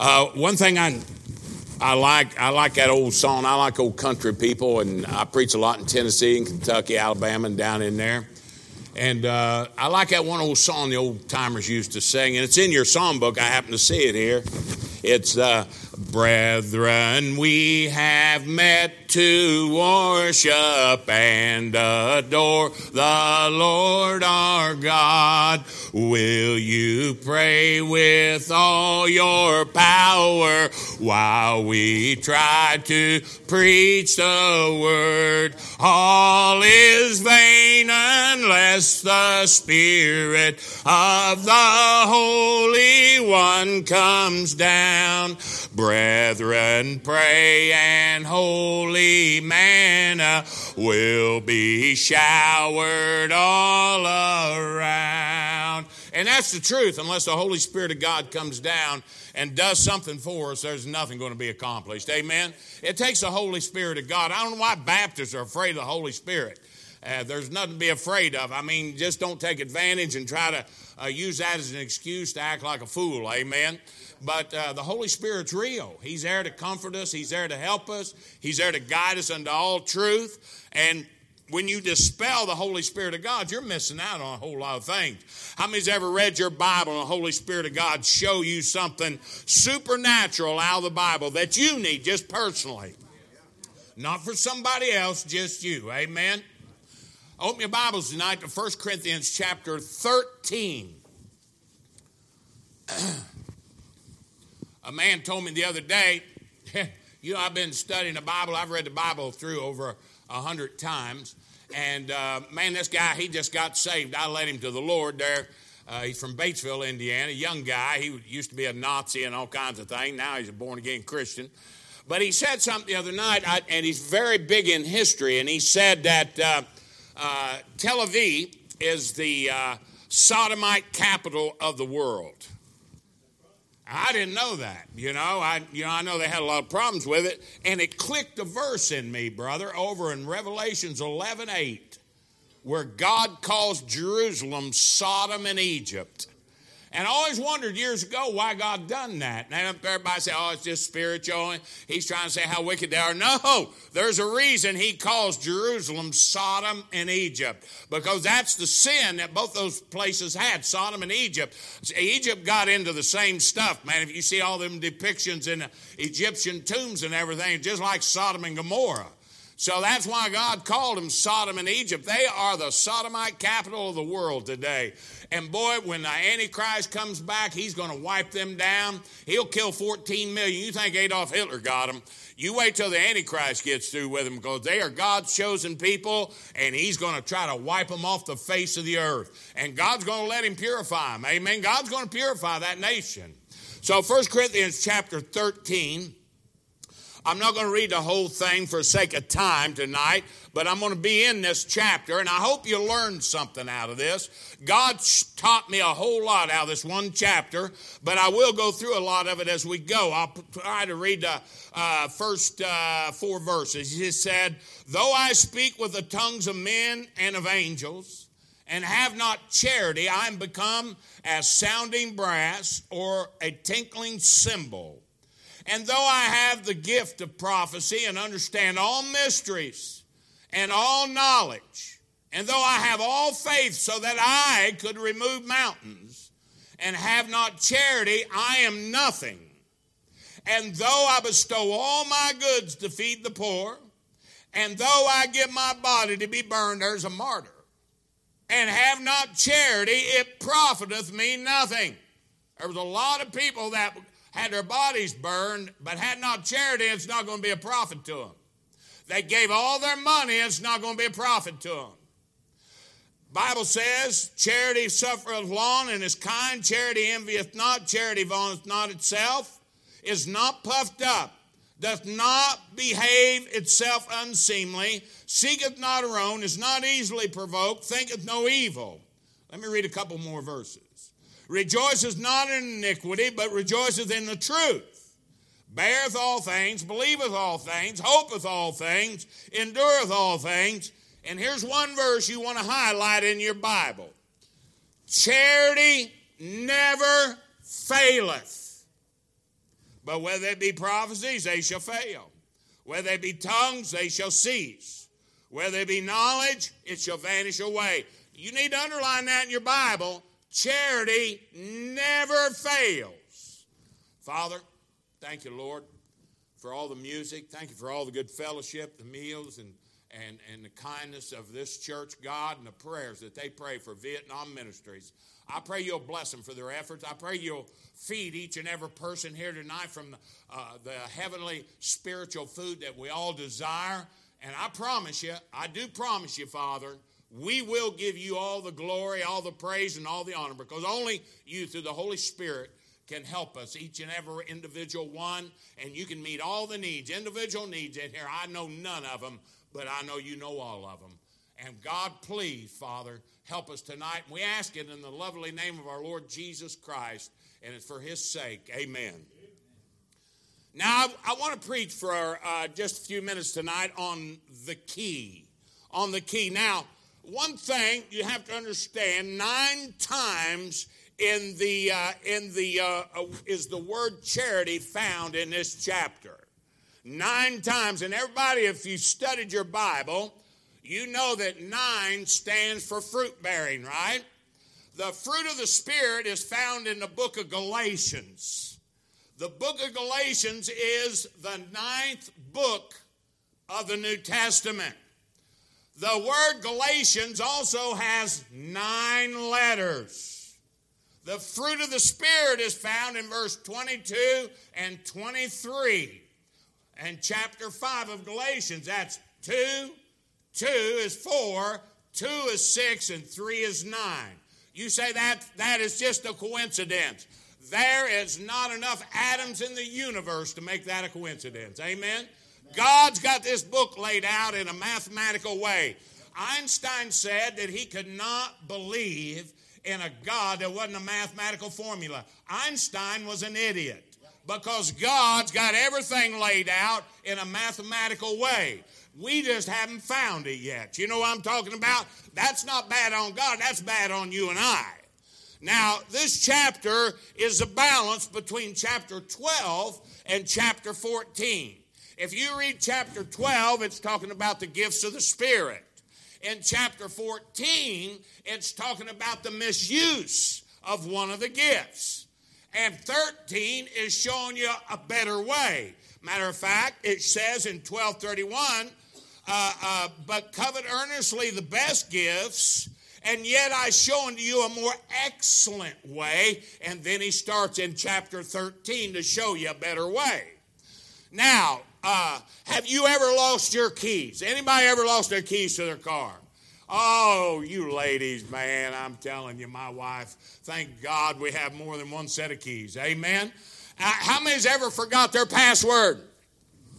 Uh, one thing I I like I like that old song. I like old country people, and I preach a lot in Tennessee and Kentucky, Alabama, and down in there. And uh, I like that one old song the old timers used to sing, and it's in your songbook. I happen to see it here. It's uh, Brethren, we have met to worship and adore the Lord our God. Will you pray with all your power while we try to preach the word? All is vain unless the Spirit of the Holy One comes down. Brethren, pray and holy manna will be showered all around. And that's the truth. Unless the Holy Spirit of God comes down and does something for us, there's nothing going to be accomplished. Amen? It takes the Holy Spirit of God. I don't know why Baptists are afraid of the Holy Spirit. Uh, there's nothing to be afraid of. I mean, just don't take advantage and try to uh, use that as an excuse to act like a fool. Amen? But uh, the Holy Spirit's real. He's there to comfort us, He's there to help us, He's there to guide us unto all truth. And when you dispel the Holy Spirit of God, you're missing out on a whole lot of things. How many's ever read your Bible and the Holy Spirit of God show you something supernatural out of the Bible that you need just personally? Not for somebody else, just you. Amen. Open your Bibles tonight to 1 Corinthians chapter 13. a man told me the other day, you know, I've been studying the Bible. I've read the Bible through over a hundred times. And uh, man, this guy, he just got saved. I led him to the Lord there. Uh, he's from Batesville, Indiana, young guy. He used to be a Nazi and all kinds of things. Now he's a born again Christian. But he said something the other night, I, and he's very big in history. And he said that uh, uh Tel Aviv is the uh, sodomite capital of the world. I didn't know that. You know, I you know I know they had a lot of problems with it, and it clicked a verse in me, brother, over in Revelations 11, 8, where God calls Jerusalem Sodom and Egypt. And I always wondered years ago why God done that. And everybody say, oh, it's just spiritual. He's trying to say how wicked they are. No, there's a reason he calls Jerusalem Sodom and Egypt. Because that's the sin that both those places had, Sodom and Egypt. Egypt got into the same stuff, man. If you see all them depictions in Egyptian tombs and everything, just like Sodom and Gomorrah. So that's why God called them Sodom and Egypt. They are the sodomite capital of the world today. And boy, when the Antichrist comes back, he's going to wipe them down. He'll kill 14 million. You think Adolf Hitler got them. You wait till the Antichrist gets through with them because they are God's chosen people and he's going to try to wipe them off the face of the earth. And God's going to let him purify them. Amen. God's going to purify that nation. So 1 Corinthians chapter 13 I'm not going to read the whole thing for sake of time tonight, but I'm going to be in this chapter, and I hope you learned something out of this. God taught me a whole lot out of this one chapter, but I will go through a lot of it as we go. I'll try to read the uh, first uh, four verses. He said, Though I speak with the tongues of men and of angels, and have not charity, I am become as sounding brass or a tinkling cymbal. And though I have the gift of prophecy and understand all mysteries and all knowledge, and though I have all faith so that I could remove mountains, and have not charity, I am nothing. And though I bestow all my goods to feed the poor, and though I give my body to be burned, as a martyr, and have not charity, it profiteth me nothing. There was a lot of people that had their bodies burned, but had not charity, it's not going to be a profit to them. They gave all their money, it's not going to be a profit to them. Bible says, charity suffereth long and is kind, charity envieth not, charity vaunteth not itself, is not puffed up, doth not behave itself unseemly, seeketh not her own, is not easily provoked, thinketh no evil. Let me read a couple more verses rejoices not in iniquity, but rejoiceth in the truth, beareth all things, believeth all things, hopeth all things, endureth all things. And here's one verse you want to highlight in your Bible Charity never faileth. But whether it be prophecies, they shall fail. Whether they be tongues, they shall cease. Whether they be knowledge, it shall vanish away. You need to underline that in your Bible. Charity never fails. Father, thank you, Lord, for all the music. Thank you for all the good fellowship, the meals, and, and, and the kindness of this church, God, and the prayers that they pray for Vietnam ministries. I pray you'll bless them for their efforts. I pray you'll feed each and every person here tonight from the, uh, the heavenly spiritual food that we all desire. And I promise you, I do promise you, Father, we will give you all the glory, all the praise, and all the honor because only you, through the Holy Spirit, can help us, each and every individual one, and you can meet all the needs, individual needs in here. I know none of them, but I know you know all of them. And God, please, Father, help us tonight. We ask it in the lovely name of our Lord Jesus Christ, and it's for his sake. Amen. Now, I, I want to preach for uh, just a few minutes tonight on the key. On the key. Now, one thing you have to understand nine times in the, uh, in the, uh, uh, is the word charity found in this chapter. Nine times. And everybody, if you studied your Bible, you know that nine stands for fruit bearing, right? The fruit of the Spirit is found in the book of Galatians. The book of Galatians is the ninth book of the New Testament. The word Galatians also has nine letters. The fruit of the Spirit is found in verse 22 and 23. And chapter 5 of Galatians, that's 2, 2 is 4, 2 is 6, and 3 is 9. You say that that is just a coincidence. There is not enough atoms in the universe to make that a coincidence. Amen? God's got this book laid out in a mathematical way. Einstein said that he could not believe in a God that wasn't a mathematical formula. Einstein was an idiot because God's got everything laid out in a mathematical way. We just haven't found it yet. You know what I'm talking about? That's not bad on God, that's bad on you and I. Now, this chapter is a balance between chapter 12 and chapter 14. If you read chapter 12, it's talking about the gifts of the Spirit. In chapter 14, it's talking about the misuse of one of the gifts. And 13 is showing you a better way. Matter of fact, it says in 1231, uh, uh, but covet earnestly the best gifts, and yet I show unto you a more excellent way. And then he starts in chapter 13 to show you a better way. Now, uh, have you ever lost your keys? Anybody ever lost their keys to their car? Oh, you ladies, man, I'm telling you, my wife, thank God we have more than one set of keys. Amen. Uh, how many's ever forgot their password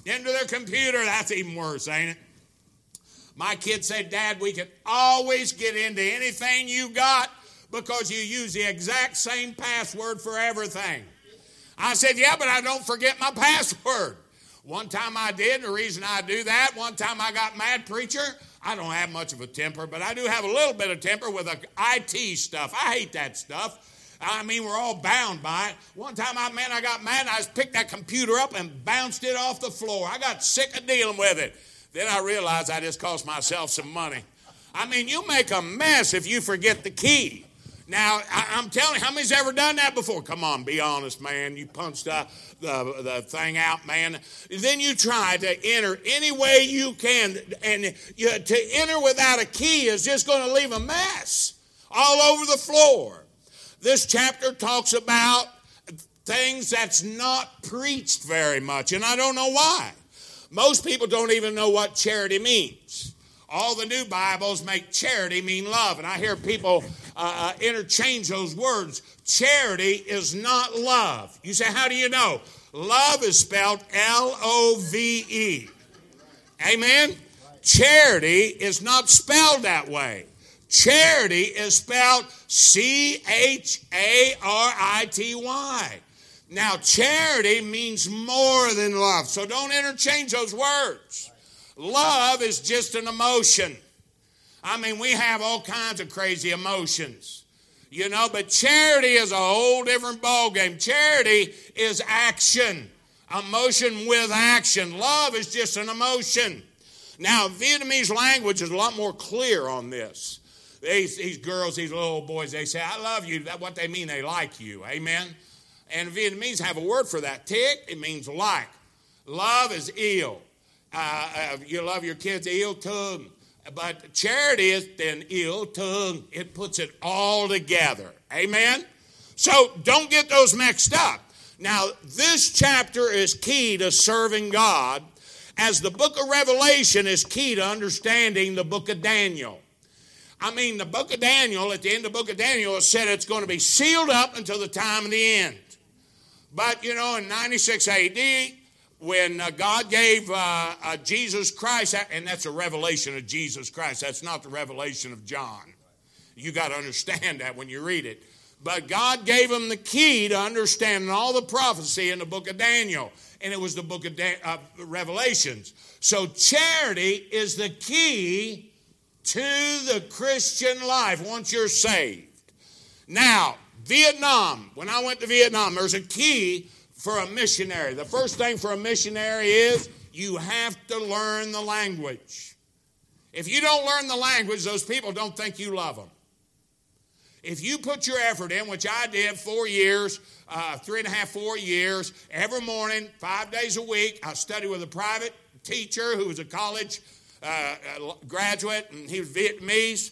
into their computer? That's even worse, ain't it? My kid said, Dad, we can always get into anything you got because you use the exact same password for everything. I said, Yeah, but I don't forget my password. One time I did, and the reason I do that, one time I got mad, preacher. I don't have much of a temper, but I do have a little bit of temper with the IT stuff. I hate that stuff. I mean, we're all bound by it. One time, I man, I got mad. I just picked that computer up and bounced it off the floor. I got sick of dealing with it. Then I realized I just cost myself some money. I mean, you make a mess if you forget the key. Now, I, am telling you, how many's ever done that before? Come on, be honest, man. You punched the, the, the thing out, man. Then you try to enter any way you can, and you, to enter without a key is just going to leave a mess all over the floor. This chapter talks about things that's not preached very much, and I don't know why. Most people don't even know what charity means. All the new Bibles make charity mean love, and I hear people uh, uh, interchange those words. Charity is not love. You say, How do you know? Love is spelled L O V E. Amen? Charity is not spelled that way. Charity is spelled C H A R I T Y. Now, charity means more than love, so don't interchange those words. Love is just an emotion. I mean, we have all kinds of crazy emotions. You know, but charity is a whole different ballgame. Charity is action, emotion with action. Love is just an emotion. Now, Vietnamese language is a lot more clear on this. These, these girls, these little boys, they say, I love you. That what they mean, they like you. Amen. And Vietnamese have a word for that. Tick, it means like. Love is ill. Uh, uh, you love your kids, ill tongue. But charity is then ill tongue. It puts it all together. Amen? So don't get those mixed up. Now, this chapter is key to serving God, as the book of Revelation is key to understanding the book of Daniel. I mean, the book of Daniel, at the end of the book of Daniel, it said it's going to be sealed up until the time of the end. But, you know, in 96 AD, when uh, God gave uh, uh, Jesus Christ, and that's a revelation of Jesus Christ, that's not the revelation of John. You got to understand that when you read it. But God gave him the key to understanding all the prophecy in the book of Daniel, and it was the book of da- Revelations. So, charity is the key to the Christian life once you're saved. Now, Vietnam, when I went to Vietnam, there's a key for a missionary. The first thing for a missionary is you have to learn the language. If you don't learn the language, those people don't think you love them. If you put your effort in, which I did four years, uh, three and a half, four years, every morning, five days a week, I studied with a private teacher who was a college uh, graduate, and he was Vietnamese.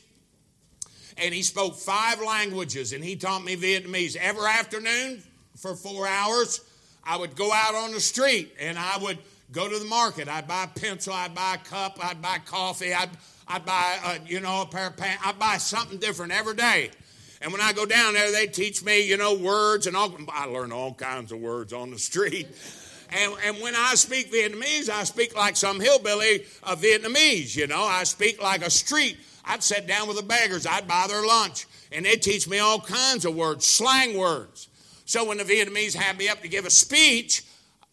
And he spoke five languages, and he taught me Vietnamese. Every afternoon for four hours, I would go out on the street and I would go to the market. I'd buy a pencil, I'd buy a cup, I'd buy coffee, I'd, I'd buy, a, you know, a pair of pants. I'd buy something different every day. And when I go down there, they teach me, you know, words and all. I learn all kinds of words on the street. And, and when I speak Vietnamese, I speak like some hillbilly of Vietnamese, you know. I speak like a street. I'd sit down with the beggars, I'd buy their lunch, and they'd teach me all kinds of words, slang words. So when the Vietnamese have me up to give a speech,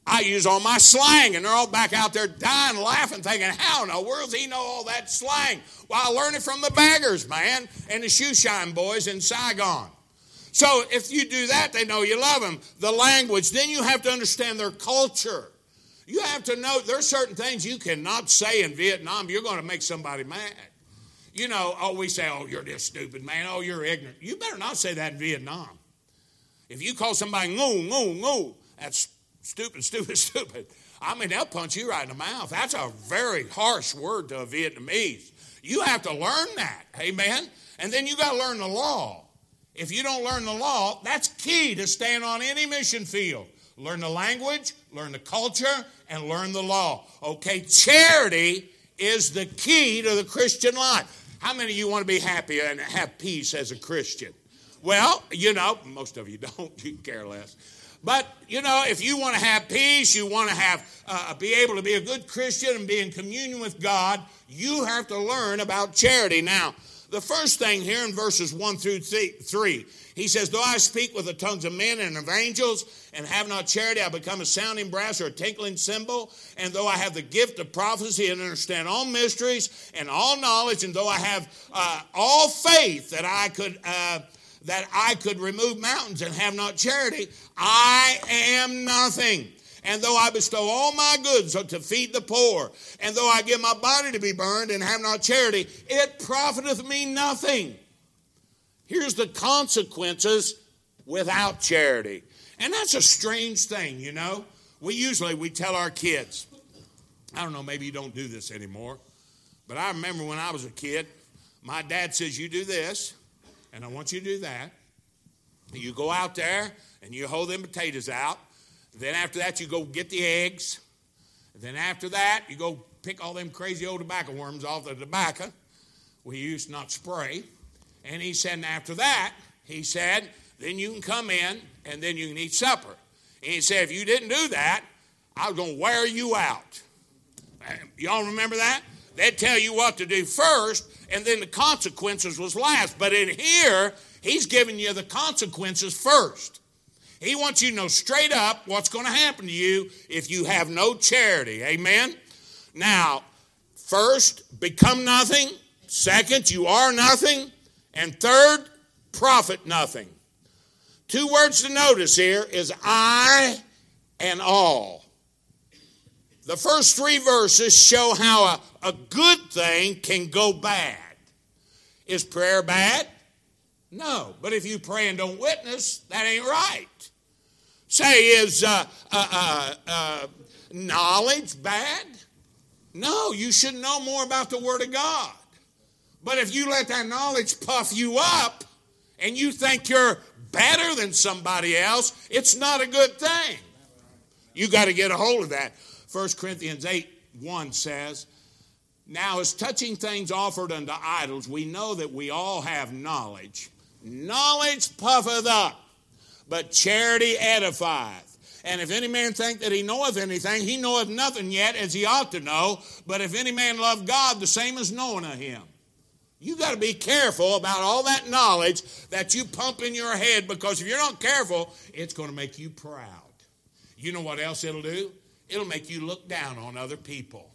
I use all my slang, and they're all back out there dying, laughing, thinking, How in the world he know all that slang? Well, I learned it from the baggers, man, and the shoe shine boys in Saigon. So if you do that, they know you love them. The language, then you have to understand their culture. You have to know there's certain things you cannot say in Vietnam. You're going to make somebody mad. You know, oh, we say, oh, you're this stupid man. Oh, you're ignorant. You better not say that in Vietnam. If you call somebody ngoo, ngoo, ngoo, that's stupid, stupid, stupid. I mean, they'll punch you right in the mouth. That's a very harsh word to a Vietnamese. You have to learn that, amen? And then you got to learn the law. If you don't learn the law, that's key to staying on any mission field. Learn the language, learn the culture, and learn the law. Okay, charity is the key to the Christian life. How many of you want to be happy and have peace as a Christian? Well, you know, most of you don't, you care less. But, you know, if you want to have peace, you want to have, uh, be able to be a good Christian and be in communion with God, you have to learn about charity. Now, the first thing here in verses 1 through 3, he says, Though I speak with the tongues of men and of angels and have not charity, I become a sounding brass or a tinkling cymbal. And though I have the gift of prophecy and understand all mysteries and all knowledge, and though I have uh, all faith that I could. Uh, that I could remove mountains and have not charity, I am nothing. And though I bestow all my goods to feed the poor, and though I give my body to be burned and have not charity, it profiteth me nothing. Here's the consequences without charity. And that's a strange thing, you know. We usually we tell our kids, I don't know, maybe you don't do this anymore, but I remember when I was a kid, my dad says, You do this, and I want you to do that. You go out there and you hold them potatoes out, then after that, you go get the eggs. Then after that, you go pick all them crazy old tobacco worms off the tobacco. We used not spray. And he said, and after that, he said, then you can come in and then you can eat supper. And he said, if you didn't do that, I was going to wear you out. Y'all remember that? They'd tell you what to do first, and then the consequences was last. But in here, he's giving you the consequences first. He wants you to know straight up what's going to happen to you if you have no charity. Amen? Now, first, become nothing. Second, you are nothing. And third, profit nothing. Two words to notice here is I and all. The first three verses show how a, a good thing can go bad. Is prayer bad? No. But if you pray and don't witness, that ain't right. Say, is uh, uh, uh, uh knowledge bad? No, you should know more about the Word of God. But if you let that knowledge puff you up and you think you're better than somebody else, it's not a good thing. You got to get a hold of that. 1 Corinthians 8 1 says, Now, as touching things offered unto idols, we know that we all have knowledge. Knowledge puffeth up, but charity edifieth. And if any man think that he knoweth anything, he knoweth nothing yet as he ought to know. But if any man love God, the same is knowing of him. You got to be careful about all that knowledge that you pump in your head because if you're not careful, it's going to make you proud. You know what else it'll do? It'll make you look down on other people.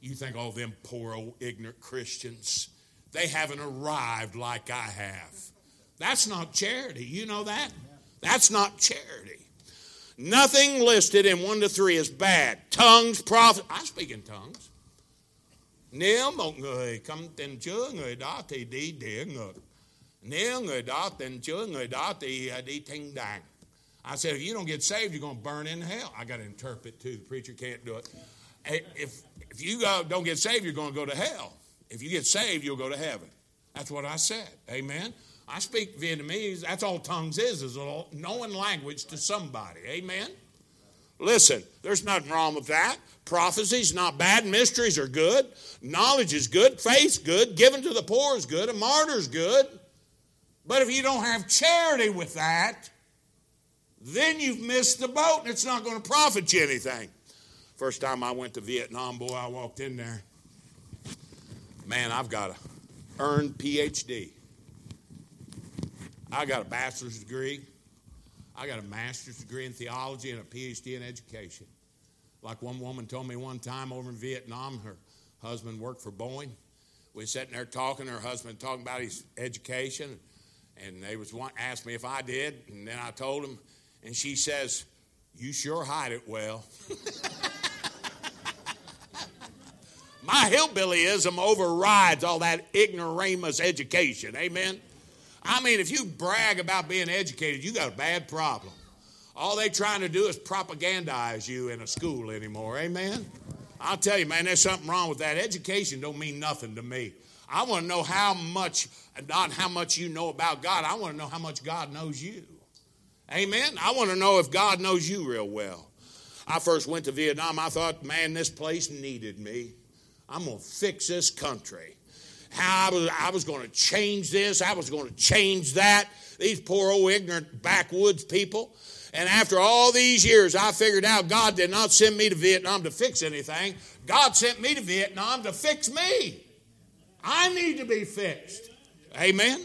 You think, oh, them poor old ignorant Christians, they haven't arrived like I have. That's not charity. You know that? That's not charity. Nothing listed in 1 to 3 is bad. Tongues, prophet. I speak in tongues. Nếu người không tin Chúa, người đó thì đi địa ngục. Nếu người đó tin Chúa, người đó thì đi thiên đàng. I said, if you don't get saved, you're going to burn in hell. I got to interpret too. The preacher can't do it. If, if you go, don't get saved, you're going to go to hell. If you get saved, you'll go to heaven. That's what I said. Amen. I speak Vietnamese. That's all tongues is, is a knowing language to somebody. Amen. Listen, there's nothing wrong with that. Prophecy's not bad. Mysteries are good. Knowledge is good. Faith's good. Giving to the poor is good. A martyr's good. But if you don't have charity with that, then you've missed the boat and it's not going to profit you anything. First time I went to Vietnam, boy, I walked in there. Man, I've got a earned PhD. I got a bachelor's degree. I got a master's degree in theology and a PhD in education. Like one woman told me one time over in Vietnam, her husband worked for Boeing. We were sitting there talking, her husband talking about his education, and they was one, asked me if I did, and then I told him, and she says, "You sure hide it well." My hillbillyism overrides all that ignoramus education. Amen. I mean, if you brag about being educated, you got a bad problem. All they trying to do is propagandize you in a school anymore. Amen. I'll tell you, man, there's something wrong with that. Education don't mean nothing to me. I want to know how much, not how much you know about God. I want to know how much God knows you. Amen. I want to know if God knows you real well. I first went to Vietnam. I thought, man, this place needed me. I'm going to fix this country how I was, I was going to change this, I was going to change that. These poor old ignorant backwoods people. And after all these years, I figured out God did not send me to Vietnam to fix anything. God sent me to Vietnam to fix me. I need to be fixed. Amen.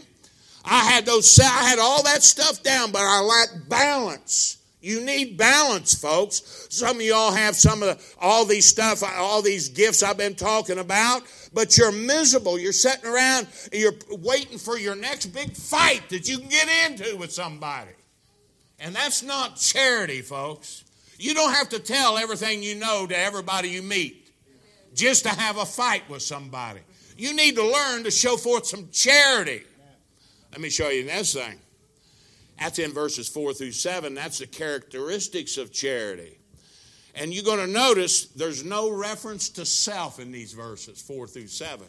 I had those I had all that stuff down, but I lacked balance. You need balance, folks. Some of y'all have some of the, all these stuff, all these gifts I've been talking about, but you're miserable. You're sitting around, you're waiting for your next big fight that you can get into with somebody. And that's not charity, folks. You don't have to tell everything you know to everybody you meet just to have a fight with somebody. You need to learn to show forth some charity. Let me show you this thing. That's in verses 4 through 7. That's the characteristics of charity. And you're going to notice there's no reference to self in these verses, 4 through 7.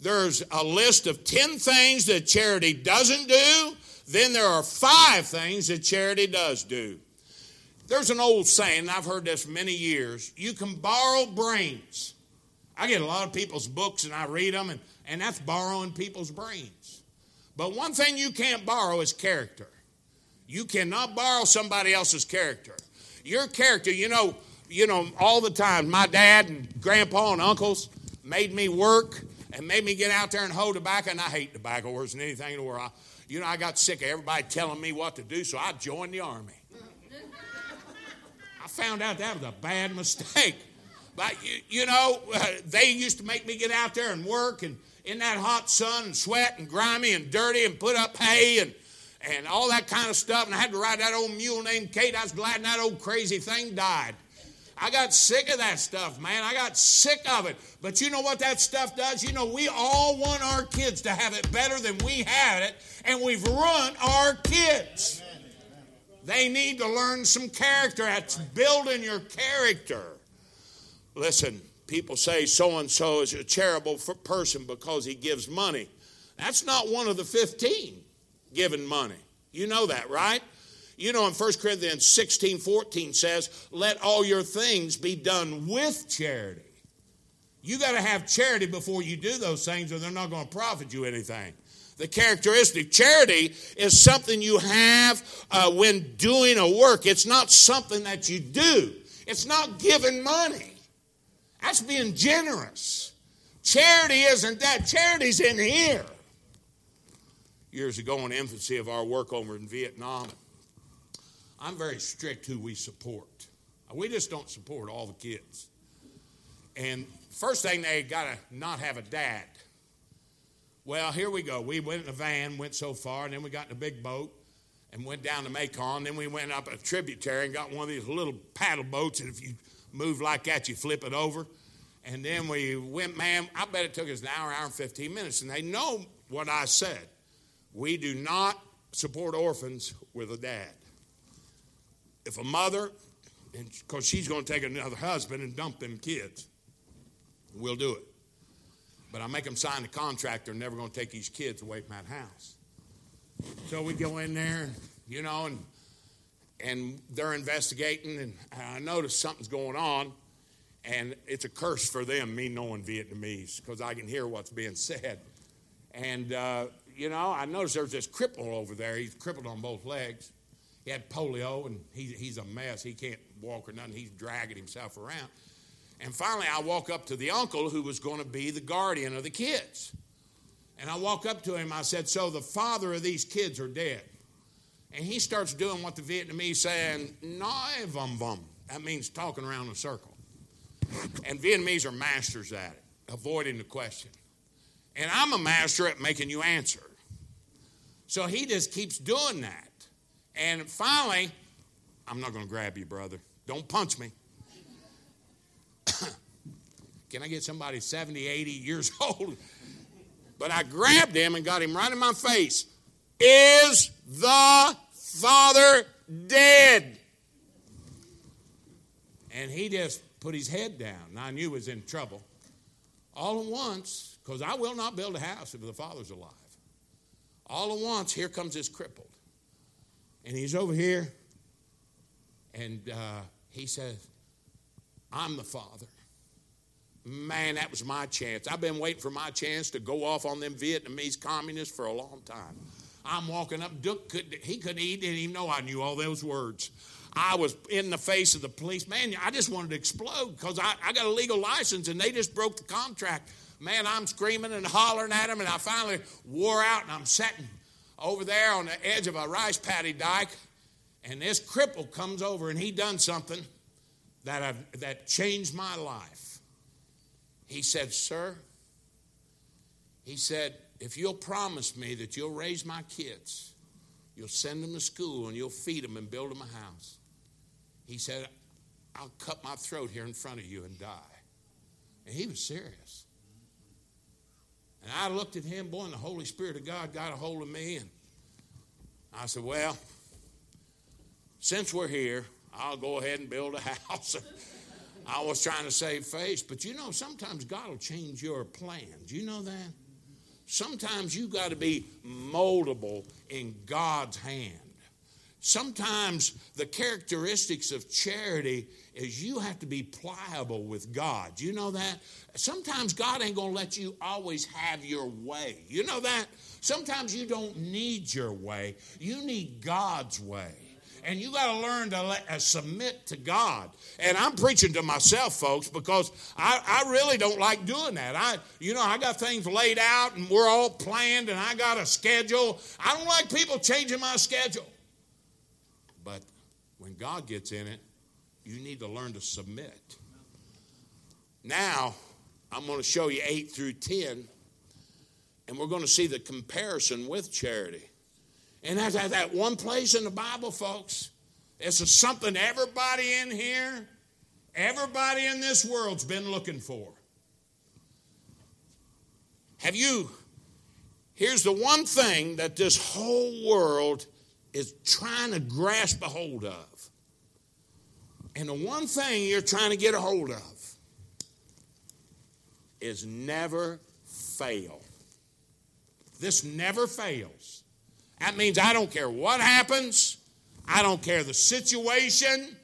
There's a list of 10 things that charity doesn't do, then there are five things that charity does do. There's an old saying, I've heard this many years you can borrow brains. I get a lot of people's books and I read them, and, and that's borrowing people's brains. But one thing you can't borrow is character. You cannot borrow somebody else's character. Your character, you know, you know, all the time, my dad and grandpa and uncles made me work and made me get out there and hoe tobacco, and I hate tobacco worse than anything in the world. I, you know, I got sick of everybody telling me what to do, so I joined the army. I found out that was a bad mistake. But, you, you know, uh, they used to make me get out there and work, and, in that hot sun and sweat and grimy and dirty and put up hay and, and all that kind of stuff. And I had to ride that old mule named Kate. I was glad that old crazy thing died. I got sick of that stuff, man. I got sick of it. But you know what that stuff does? You know, we all want our kids to have it better than we had it, and we've ruined our kids. They need to learn some character. That's building your character. Listen, people say so and so is a charitable person because he gives money. That's not one of the 15 giving money. You know that, right? You know, in 1 Corinthians 16 14 says, Let all your things be done with charity. You got to have charity before you do those things, or they're not going to profit you anything. The characteristic charity is something you have uh, when doing a work. It's not something that you do. It's not giving money. That's being generous. Charity isn't that. Charity's in here. Years ago, in infancy of our work over in Vietnam, I'm very strict who we support. We just don't support all the kids. And first thing, they got to not have a dad. Well, here we go. We went in a van, went so far, and then we got in a big boat and went down to Mekong. Then we went up a tributary and got one of these little paddle boats, and if you move like that, you flip it over. And then we went, man, I bet it took us an hour, hour and 15 minutes. And they know what I said. We do not support orphans with a dad if a mother, because she's going to take another husband and dump them kids, we'll do it. But I make them sign the contract they're never going to take these kids away from that house. So we go in there, you know, and and they're investigating, and I notice something's going on, and it's a curse for them, me knowing Vietnamese, because I can hear what's being said. And, uh, you know, I noticed there's this cripple over there. He's crippled on both legs. He had polio, and he, he's a mess. He can't walk or nothing. He's dragging himself around. And finally, I walk up to the uncle who was going to be the guardian of the kids. And I walk up to him. I said, So the father of these kids are dead. And he starts doing what the Vietnamese saying, Nai vum vum. That means talking around in a circle. And Vietnamese are masters at it, avoiding the question. And I'm a master at making you answer. So he just keeps doing that. And finally, I'm not going to grab you, brother. Don't punch me. Can I get somebody 70, 80 years old? But I grabbed him and got him right in my face. Is the Father dead? And he just put his head down. And I knew he was in trouble. All at once, because I will not build a house if the Father's alive. All at once, here comes this crippled. And he's over here, and uh, he says, I'm the father. Man, that was my chance. I've been waiting for my chance to go off on them Vietnamese communists for a long time. I'm walking up. Duke could he couldn't he didn't even know I knew all those words. I was in the face of the police. Man, I just wanted to explode because I, I got a legal license and they just broke the contract. Man, I'm screaming and hollering at them, and I finally wore out and I'm sitting over there on the edge of a rice paddy dike, and this cripple comes over and he done something that, I've, that changed my life. He said, Sir, he said, if you'll promise me that you'll raise my kids, you'll send them to school and you'll feed them and build them a house, he said, I'll cut my throat here in front of you and die. And he was serious. And I looked at him, boy, and the Holy Spirit of God got a hold of me. And I said, Well, since we're here, I'll go ahead and build a house. I was trying to save face, but you know, sometimes God will change your plans. You know that? Sometimes you got to be moldable in God's hand. Sometimes the characteristics of charity is you have to be pliable with God. You know that? Sometimes God ain't going to let you always have your way. You know that? Sometimes you don't need your way, you need God's way. And you got to learn to let, uh, submit to God. And I'm preaching to myself, folks, because I, I really don't like doing that. I, you know, I got things laid out and we're all planned and I got a schedule. I don't like people changing my schedule. But when God gets in it, you need to learn to submit. Now, I'm going to show you 8 through 10 And we're going to see the comparison with charity. And that's at that one place in the Bible, folks. This is something everybody in here, everybody in this world's been looking for. Have you? Here's the one thing that this whole world is trying to grasp a hold of. And the one thing you're trying to get a hold of is never fail. This never fails. That means I don't care what happens, I don't care the situation,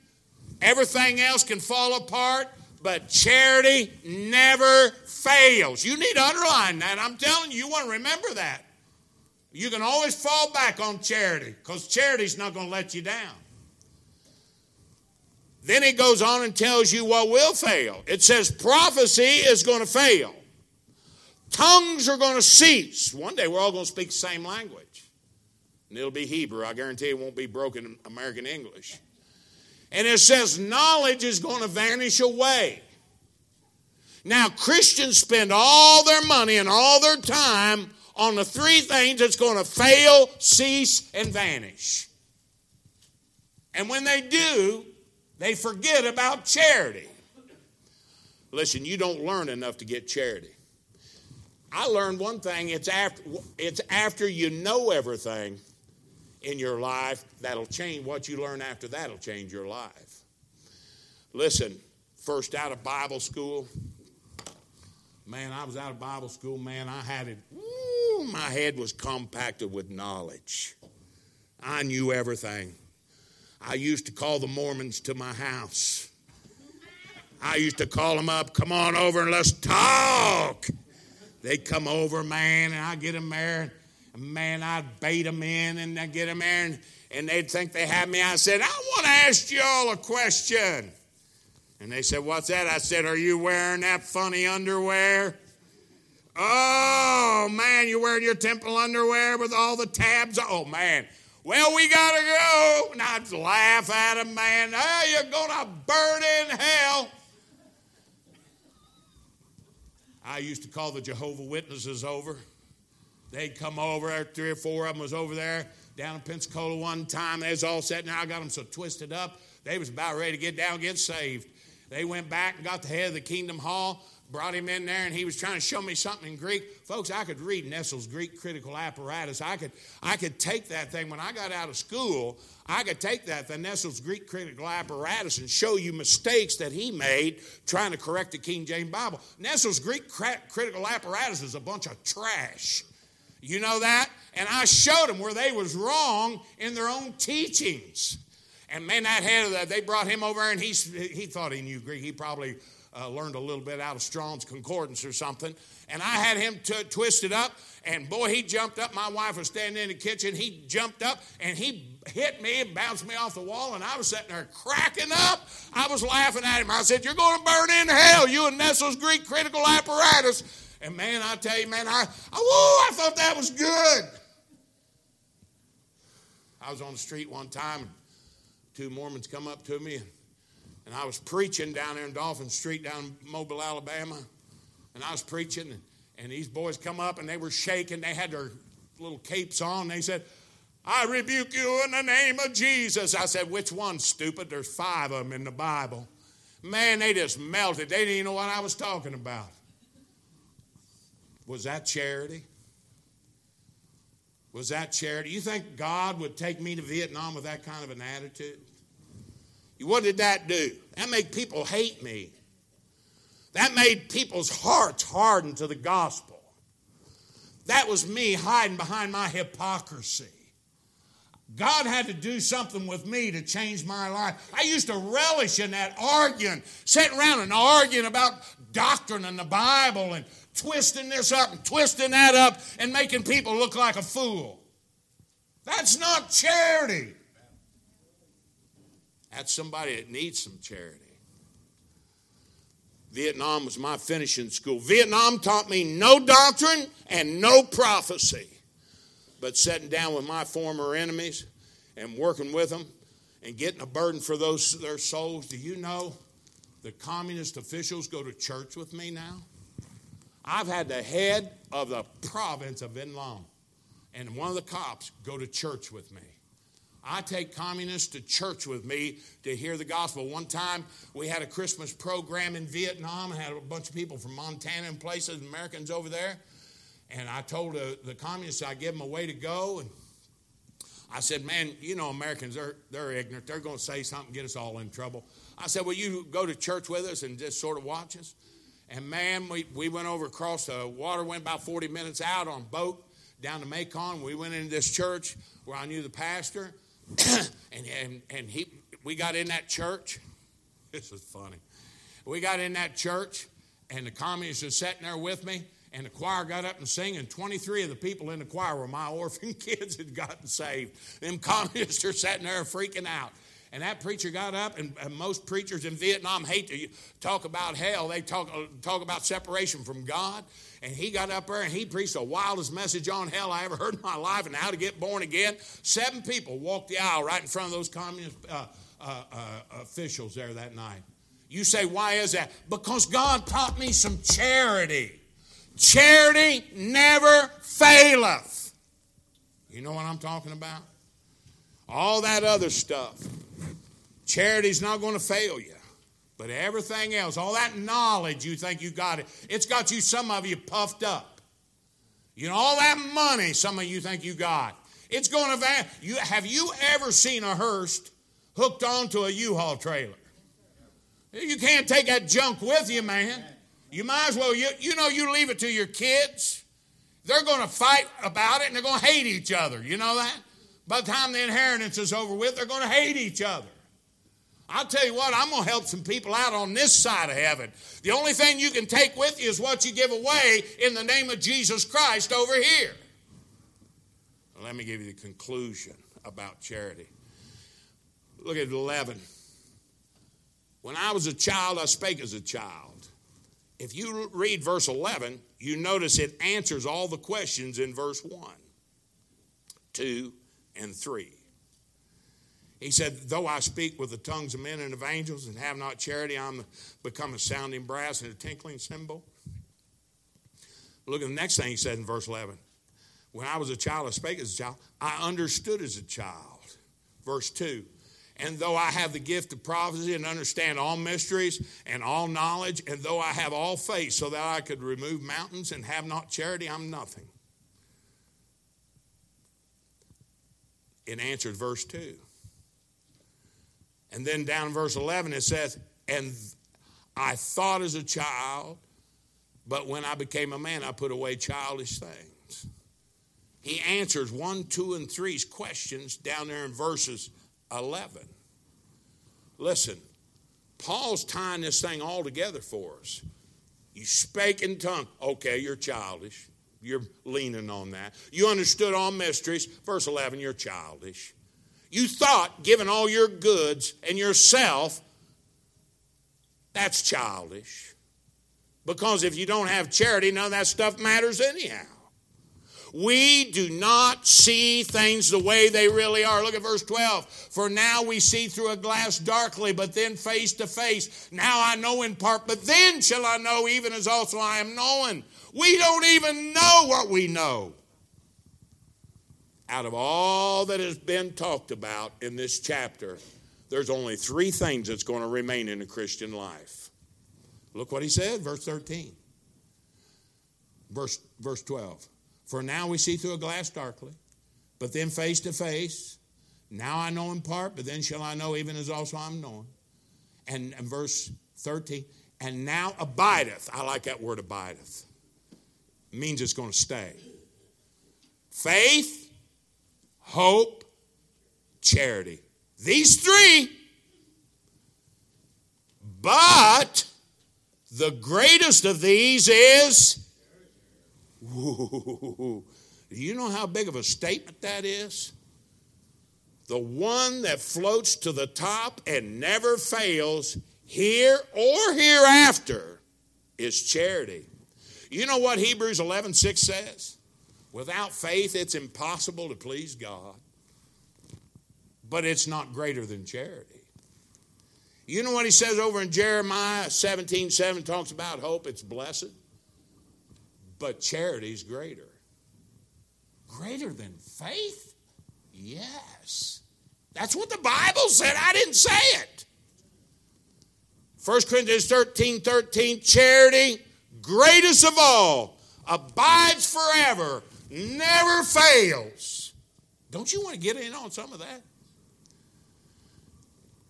everything else can fall apart, but charity never fails. You need to underline that. I'm telling you, you want to remember that. You can always fall back on charity because charity's not going to let you down. Then he goes on and tells you what will fail. It says prophecy is going to fail. Tongues are going to cease. One day we're all going to speak the same language. And it'll be Hebrew. I guarantee it won't be broken American English. And it says knowledge is going to vanish away. Now, Christians spend all their money and all their time on the three things that's going to fail, cease, and vanish. And when they do, they forget about charity. Listen, you don't learn enough to get charity. I learned one thing it's after, it's after you know everything in your life that'll change what you learn after that'll change your life. Listen, first out of Bible school, man, I was out of Bible school, man, I had it, woo, my head was compacted with knowledge. I knew everything. I used to call the Mormons to my house. I used to call them up, come on over and let's talk. They'd come over, man, and I'd get them there. Man, I'd bait them in and I'd get them there, and, and they'd think they had me. I said, I want to ask you all a question. And they said, What's that? I said, Are you wearing that funny underwear? Oh, man, you're wearing your temple underwear with all the tabs. Oh, man. Well, we got to go. And I'd laugh at him, man. Oh, you're going to burn in hell. I used to call the Jehovah Witnesses over. They'd come over, three or four of them was over there down in Pensacola one time. They was all set. Now I got them so twisted up, they was about ready to get down get saved. They went back and got the head of the Kingdom Hall brought him in there and he was trying to show me something in Greek. Folks, I could read Nestle's Greek critical apparatus. I could, I could take that thing when I got out of school. I could take that, the Nestle's Greek critical apparatus, and show you mistakes that he made trying to correct the King James Bible. Nestle's Greek critical apparatus is a bunch of trash. You know that? And I showed them where they was wrong in their own teachings. And man, that head of that, they brought him over and he, he thought he knew Greek. He probably uh, learned a little bit out of Strong's Concordance or something. And I had him t- twisted up, and boy, he jumped up. My wife was standing in the kitchen. He jumped up and he hit me and bounced me off the wall, and I was sitting there cracking up. I was laughing at him. I said, You're going to burn in hell, you and Nestle's Greek critical apparatus. And man, I tell you, man, I, I thought that was good. I was on the street one time, two Mormons come up to me. And and I was preaching down there in Dauphin Street down in Mobile, Alabama. And I was preaching, and, and these boys come up and they were shaking. They had their little capes on. They said, I rebuke you in the name of Jesus. I said, Which one, stupid? There's five of them in the Bible. Man, they just melted. They didn't even know what I was talking about. Was that charity? Was that charity? You think God would take me to Vietnam with that kind of an attitude? What did that do? That made people hate me. That made people's hearts harden to the gospel. That was me hiding behind my hypocrisy. God had to do something with me to change my life. I used to relish in that arguing, sitting around and arguing about doctrine and the Bible and twisting this up and twisting that up and making people look like a fool. That's not charity. That's somebody that needs some charity. Vietnam was my finishing school. Vietnam taught me no doctrine and no prophecy, but sitting down with my former enemies and working with them and getting a burden for those their souls. Do you know the communist officials go to church with me now? I've had the head of the province of Long An one of the cops go to church with me. I take communists to church with me to hear the gospel. One time we had a Christmas program in Vietnam and had a bunch of people from Montana and places, Americans over there. And I told the, the communists I'd give them a way to go. And I said, Man, you know, Americans, they're, they're ignorant. They're going to say something, get us all in trouble. I said, Well, you go to church with us and just sort of watch us? And man, we, we went over across the water, went about 40 minutes out on boat down to Mekong. We went into this church where I knew the pastor. and, and, and he, we got in that church. This is funny. We got in that church, and the communists were sitting there with me, and the choir got up and sang, and 23 of the people in the choir were my orphan kids had gotten saved. Them communists are sitting there freaking out. And that preacher got up, and, and, most preachers in Vietnam hate to talk about hell. They talk, talk about separation from God. And he got up there and he preached the wildest message on hell I ever heard in my life and how to get born again. Seven people walked the aisle right in front of those communist uh, uh, uh, officials there that night. You say, why is that? Because God taught me some charity. Charity never faileth. You know what I'm talking about? All that other stuff. Charity's not going to fail you. But everything else, all that knowledge you think you got it, it's got you, some of you, puffed up. You know, all that money, some of you think you got. It's going to you have you ever seen a hearse hooked onto a U-Haul trailer? You can't take that junk with you, man. You might as well, you, you know, you leave it to your kids. They're going to fight about it and they're going to hate each other. You know that? By the time the inheritance is over with, they're going to hate each other. I'll tell you what, I'm going to help some people out on this side of heaven. The only thing you can take with you is what you give away in the name of Jesus Christ over here. let me give you the conclusion about charity. Look at 11. When I was a child, I spake as a child. If you read verse 11, you notice it answers all the questions in verse 1, 2, and 3. He said, Though I speak with the tongues of men and of angels and have not charity, I'm become a sounding brass and a tinkling cymbal. Look at the next thing he said in verse 11. When I was a child, I spake as a child. I understood as a child. Verse 2. And though I have the gift of prophecy and understand all mysteries and all knowledge, and though I have all faith so that I could remove mountains and have not charity, I'm nothing. It answered verse 2. And then down in verse 11 it says, And I thought as a child, but when I became a man, I put away childish things. He answers 1, 2, and three's questions down there in verses 11. Listen, Paul's tying this thing all together for us. You spake in tongue. Okay, you're childish. You're leaning on that. You understood all mysteries. Verse 11, you're childish. You thought, given all your goods and yourself, that's childish. Because if you don't have charity, none of that stuff matters anyhow. We do not see things the way they really are. Look at verse 12. For now we see through a glass darkly, but then face to face. Now I know in part, but then shall I know, even as also I am known. We don't even know what we know out of all that has been talked about in this chapter, there's only three things that's going to remain in the Christian life. Look what he said, verse 13. Verse, verse 12. For now we see through a glass darkly, but then face to face. Now I know in part, but then shall I know even as also I'm known. And, and verse 13. And now abideth. I like that word abideth. Means it's going to stay. Faith, hope, charity. These three. But the greatest of these is. do you know how big of a statement that is? The one that floats to the top and never fails, here or hereafter, is charity. You know what Hebrews 11 6 says? Without faith, it's impossible to please God. But it's not greater than charity. You know what he says over in Jeremiah 17 7 talks about hope? It's blessed. but charity's greater. Greater than faith? Yes. That's what the Bible said. I didn't say it. 1 Corinthians 13 13, charity, greatest of all, abides forever, never fails. Don't you want to get in on some of that?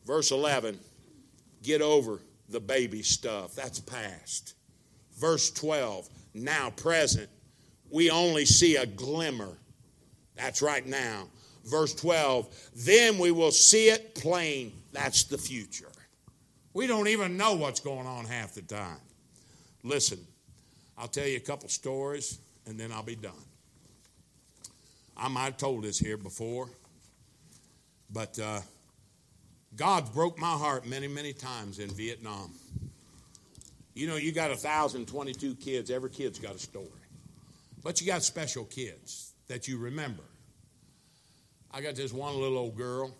Verse 11, get over the baby stuff. That's past. Verse 12, now present. We only see a glimmer. That's right now. Verse 12, then we will see it plain. That's the future. We don't even know what's going on half the time. Listen, I'll tell you a couple stories and then I'll be done. I might have told this here before, but uh, God broke my heart many, many times in Vietnam. You know, you got 1,022 kids, every kid's got a story. But you got special kids that you remember. I got this one little old girl.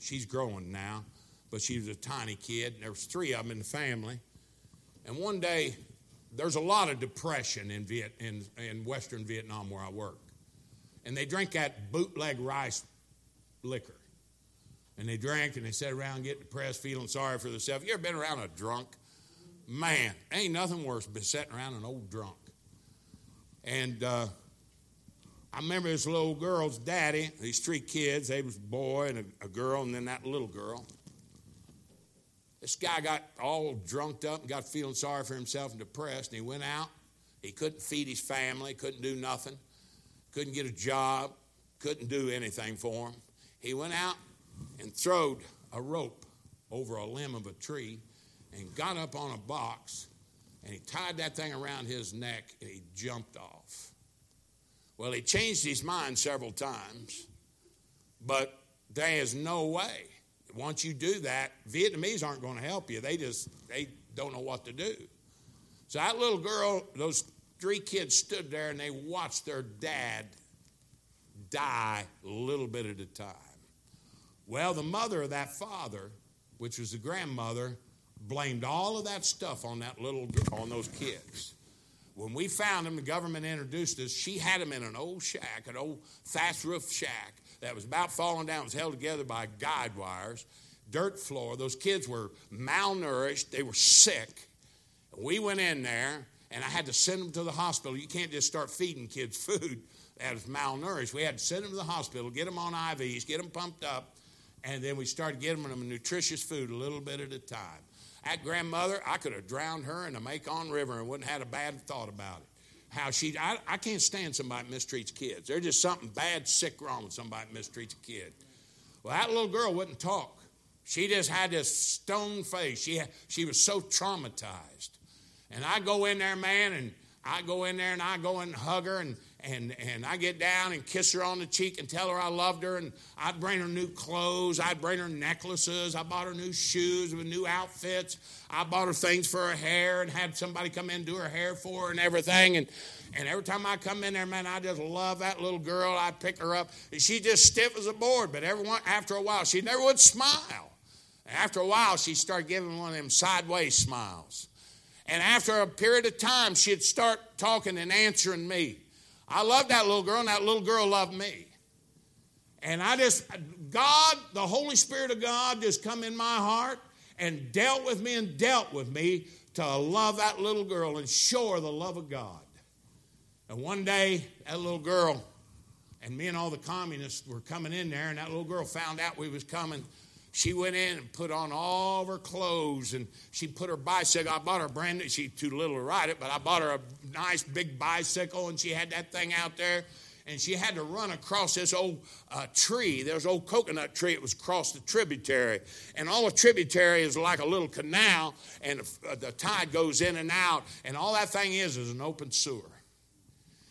She's growing now, but she was a tiny kid. There was three of them in the family. And one day, there's a lot of depression in, Viet, in, in Western Vietnam where I work. And they drink that bootleg rice liquor. And they drank and they sat around getting depressed, feeling sorry for themselves. You ever been around a drunk? Man, ain't nothing worse than sitting around an old drunk. And uh, I remember this little girl's daddy, these three kids, they was a boy and a, a girl, and then that little girl. This guy got all drunked up and got feeling sorry for himself and depressed, and he went out. He couldn't feed his family, couldn't do nothing, couldn't get a job, couldn't do anything for him. He went out and throwed a rope over a limb of a tree and got up on a box and he tied that thing around his neck and he jumped off. Well, he changed his mind several times, but there is no way. Once you do that, Vietnamese aren't going to help you. They just they don't know what to do. So that little girl, those three kids stood there and they watched their dad die a little bit at a time. Well, the mother of that father, which was the grandmother, blamed all of that stuff on that little on those kids. When we found them, the government introduced us. She had them in an old shack, an old thatch roof shack that was about falling down. It was held together by guide wires, dirt floor. Those kids were malnourished. They were sick. We went in there, and I had to send them to the hospital. You can't just start feeding kids food that is malnourished. We had to send them to the hospital, get them on IVs, get them pumped up, and then we started getting them nutritious food a little bit at a time. That grandmother, I could have drowned her in the Mekong River and wouldn't have had a bad thought about it. How she, I, I can't stand somebody mistreats kids. There's just something bad, sick wrong with somebody mistreats a kid. Well, that little girl wouldn't talk. She just had this stone face. She, she was so traumatized. And I go in there, man, and I go in there and I go and hug her and and, and I get down and kiss her on the cheek and tell her I loved her. And I'd bring her new clothes. I'd bring her necklaces. I bought her new shoes with new outfits. I bought her things for her hair and had somebody come in and do her hair for her and everything. And, and every time I come in there, man, I just love that little girl. I'd pick her up. She just stiff as a board. But everyone, after a while, she never would smile. After a while, she started giving one of them sideways smiles. And after a period of time, she'd start talking and answering me. I loved that little girl, and that little girl loved me. And I just, God, the Holy Spirit of God, just come in my heart and dealt with me and dealt with me to love that little girl and show her the love of God. And one day, that little girl and me and all the communists were coming in there, and that little girl found out we was coming she went in and put on all of her clothes and she put her bicycle. I bought her a brand new, she's too little to ride it, but I bought her a nice big bicycle and she had that thing out there and she had to run across this old uh, tree. There was an old coconut tree. It was across the tributary. And all the tributary is like a little canal, and the, uh, the tide goes in and out. And all that thing is is an open sewer.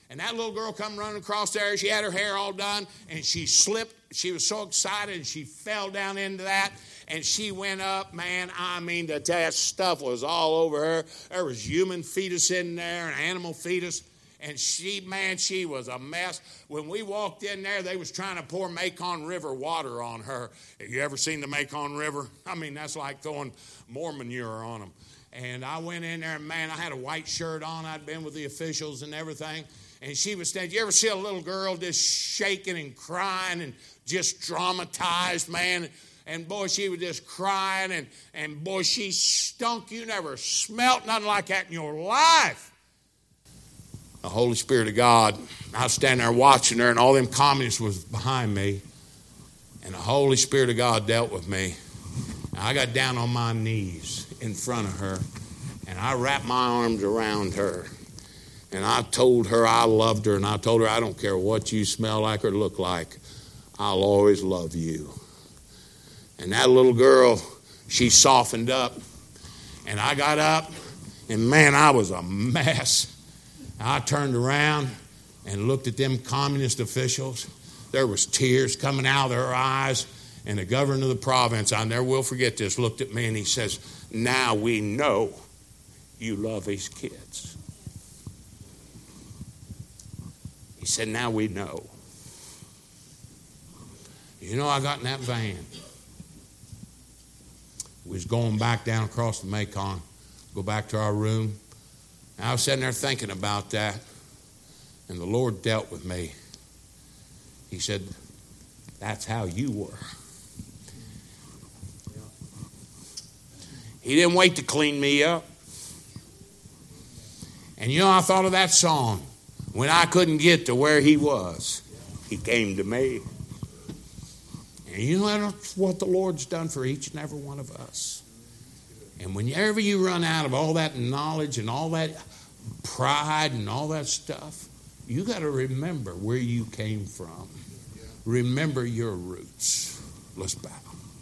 And that little girl come running across there. She had her hair all done, and she slipped. She was so excited, and she fell down into that. And she went up, man. I mean, the that stuff was all over her. There was human fetus in there, an animal fetus. and she, man, she was a mess. When we walked in there, they was trying to pour Mekong River water on her. Have you ever seen the Mekong River? I mean, that's like throwing more manure on them. And I went in there, and man, I had a white shirt on. I'd been with the officials and everything. And she was standing. You ever see a little girl just shaking and crying and just traumatized, man? And boy, she was just crying, and, and boy, she stunk. You never smelt nothing like that in your life. The Holy Spirit of God, I was standing there watching her, and all them communists was behind me. And the Holy Spirit of God dealt with me. And I got down on my knees in front of her, and I wrapped my arms around her. And I told her I loved her, and I told her I don't care what you smell like or look like, I'll always love you. And that little girl, she softened up. And I got up, and man, I was a mess. I turned around and looked at them communist officials. There was tears coming out of their eyes. And the governor of the province, I never will forget this, looked at me and he says, Now we know you love these kids. He said, Now we know. You know, I got in that van. We was going back down across the Mekong, go back to our room. And I was sitting there thinking about that, and the Lord dealt with me. He said, That's how you were. He didn't wait to clean me up. And you know, I thought of that song. When I couldn't get to where he was, he came to me. And you know that's what the Lord's done for each and every one of us. And whenever you run out of all that knowledge and all that pride and all that stuff, you got to remember where you came from. Remember your roots. Let's bow.